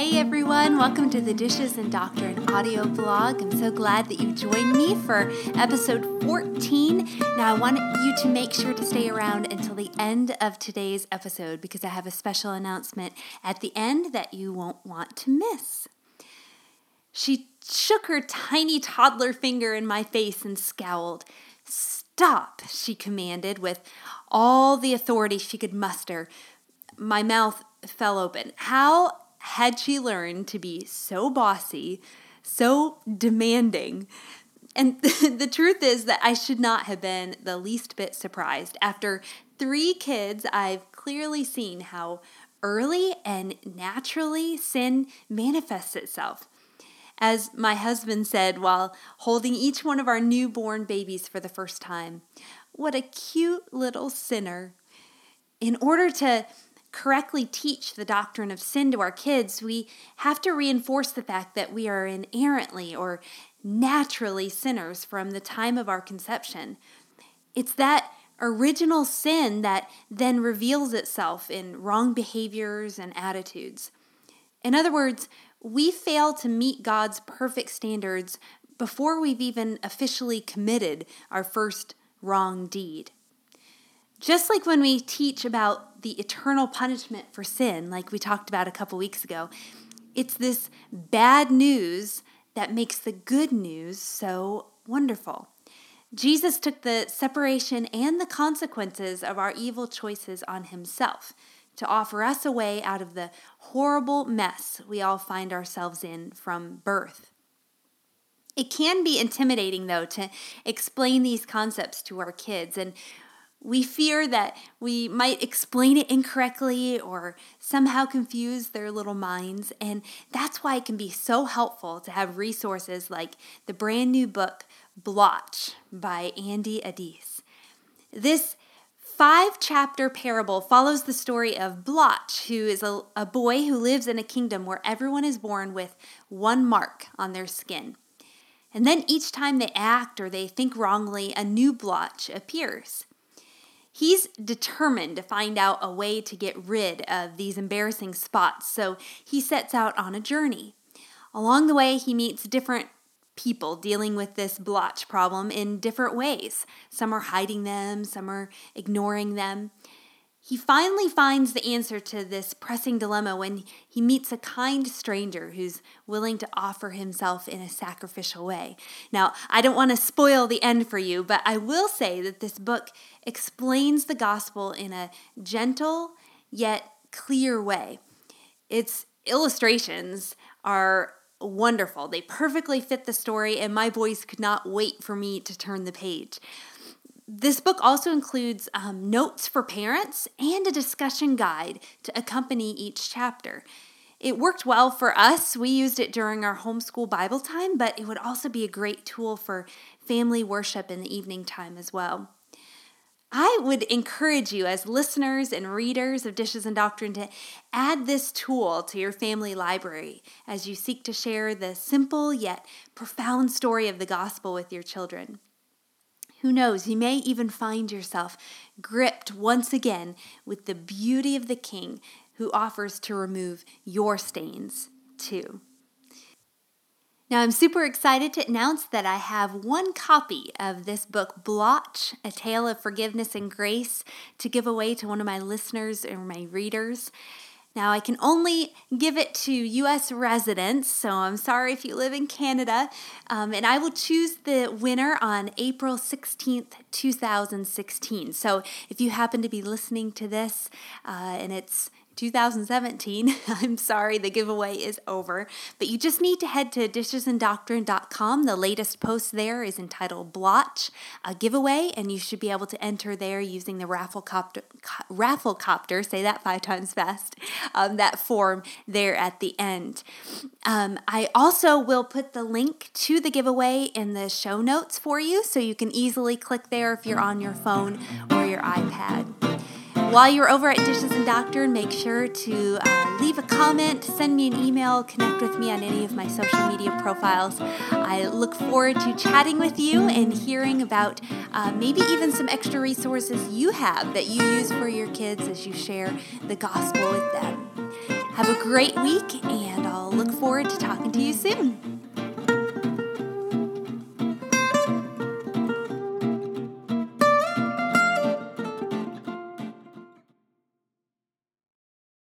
Hey everyone, welcome to the Dishes and Doctrine audio blog. I'm so glad that you joined me for episode 14. Now, I want you to make sure to stay around until the end of today's episode because I have a special announcement at the end that you won't want to miss. She shook her tiny toddler finger in my face and scowled. Stop, she commanded with all the authority she could muster. My mouth fell open. How had she learned to be so bossy, so demanding? And the truth is that I should not have been the least bit surprised. After three kids, I've clearly seen how early and naturally sin manifests itself. As my husband said while holding each one of our newborn babies for the first time, what a cute little sinner. In order to correctly teach the doctrine of sin to our kids, we have to reinforce the fact that we are inherently or naturally sinners from the time of our conception. It's that original sin that then reveals itself in wrong behaviors and attitudes. In other words, we fail to meet God's perfect standards before we've even officially committed our first wrong deed. Just like when we teach about the eternal punishment for sin, like we talked about a couple weeks ago, it's this bad news that makes the good news so wonderful. Jesus took the separation and the consequences of our evil choices on himself to offer us a way out of the horrible mess we all find ourselves in from birth. It can be intimidating, though, to explain these concepts to our kids, and we fear that we might explain it incorrectly or somehow confuse their little minds. And that's why it can be so helpful to have resources like the brand new book, Blotch by Andy Addis. This five chapter parable follows the story of Blotch, who is a, a boy who lives in a kingdom where everyone is born with one mark on their skin. And then each time they act or they think wrongly, a new blotch appears. He's determined to find out a way to get rid of these embarrassing spots, so he sets out on a journey. Along the way, he meets different people dealing with this blotch problem in different ways. Some are hiding them, some are ignoring them. He finally finds the answer to this pressing dilemma when he meets a kind stranger who's willing to offer himself in a sacrificial way. Now, I don't want to spoil the end for you, but I will say that this book explains the gospel in a gentle yet clear way. Its illustrations are wonderful. They perfectly fit the story, and my voice could not wait for me to turn the page. This book also includes um, notes for parents and a discussion guide to accompany each chapter. It worked well for us. We used it during our homeschool Bible time, but it would also be a great tool for family worship in the evening time as well. I would encourage you, as listeners and readers of Dishes and Doctrine, to add this tool to your family library as you seek to share the simple yet profound story of the gospel with your children. Who knows, you may even find yourself gripped once again with the beauty of the King who offers to remove your stains too. Now, I'm super excited to announce that I have one copy of this book, Blotch A Tale of Forgiveness and Grace, to give away to one of my listeners or my readers. Now, I can only give it to US residents, so I'm sorry if you live in Canada. Um, and I will choose the winner on April 16th, 2016. So if you happen to be listening to this uh, and it's 2017. I'm sorry, the giveaway is over. But you just need to head to dishesanddoctrine.com. The latest post there is entitled Blotch, a giveaway, and you should be able to enter there using the Rafflecopter, Rafflecopter say that five times fast, um, that form there at the end. Um, I also will put the link to the giveaway in the show notes for you so you can easily click there if you're on your phone or your iPad. While you're over at Dishes and Doctrine, make sure to uh, leave a comment, send me an email, connect with me on any of my social media profiles. I look forward to chatting with you and hearing about uh, maybe even some extra resources you have that you use for your kids as you share the gospel with them. Have a great week, and I'll look forward to talking to you soon.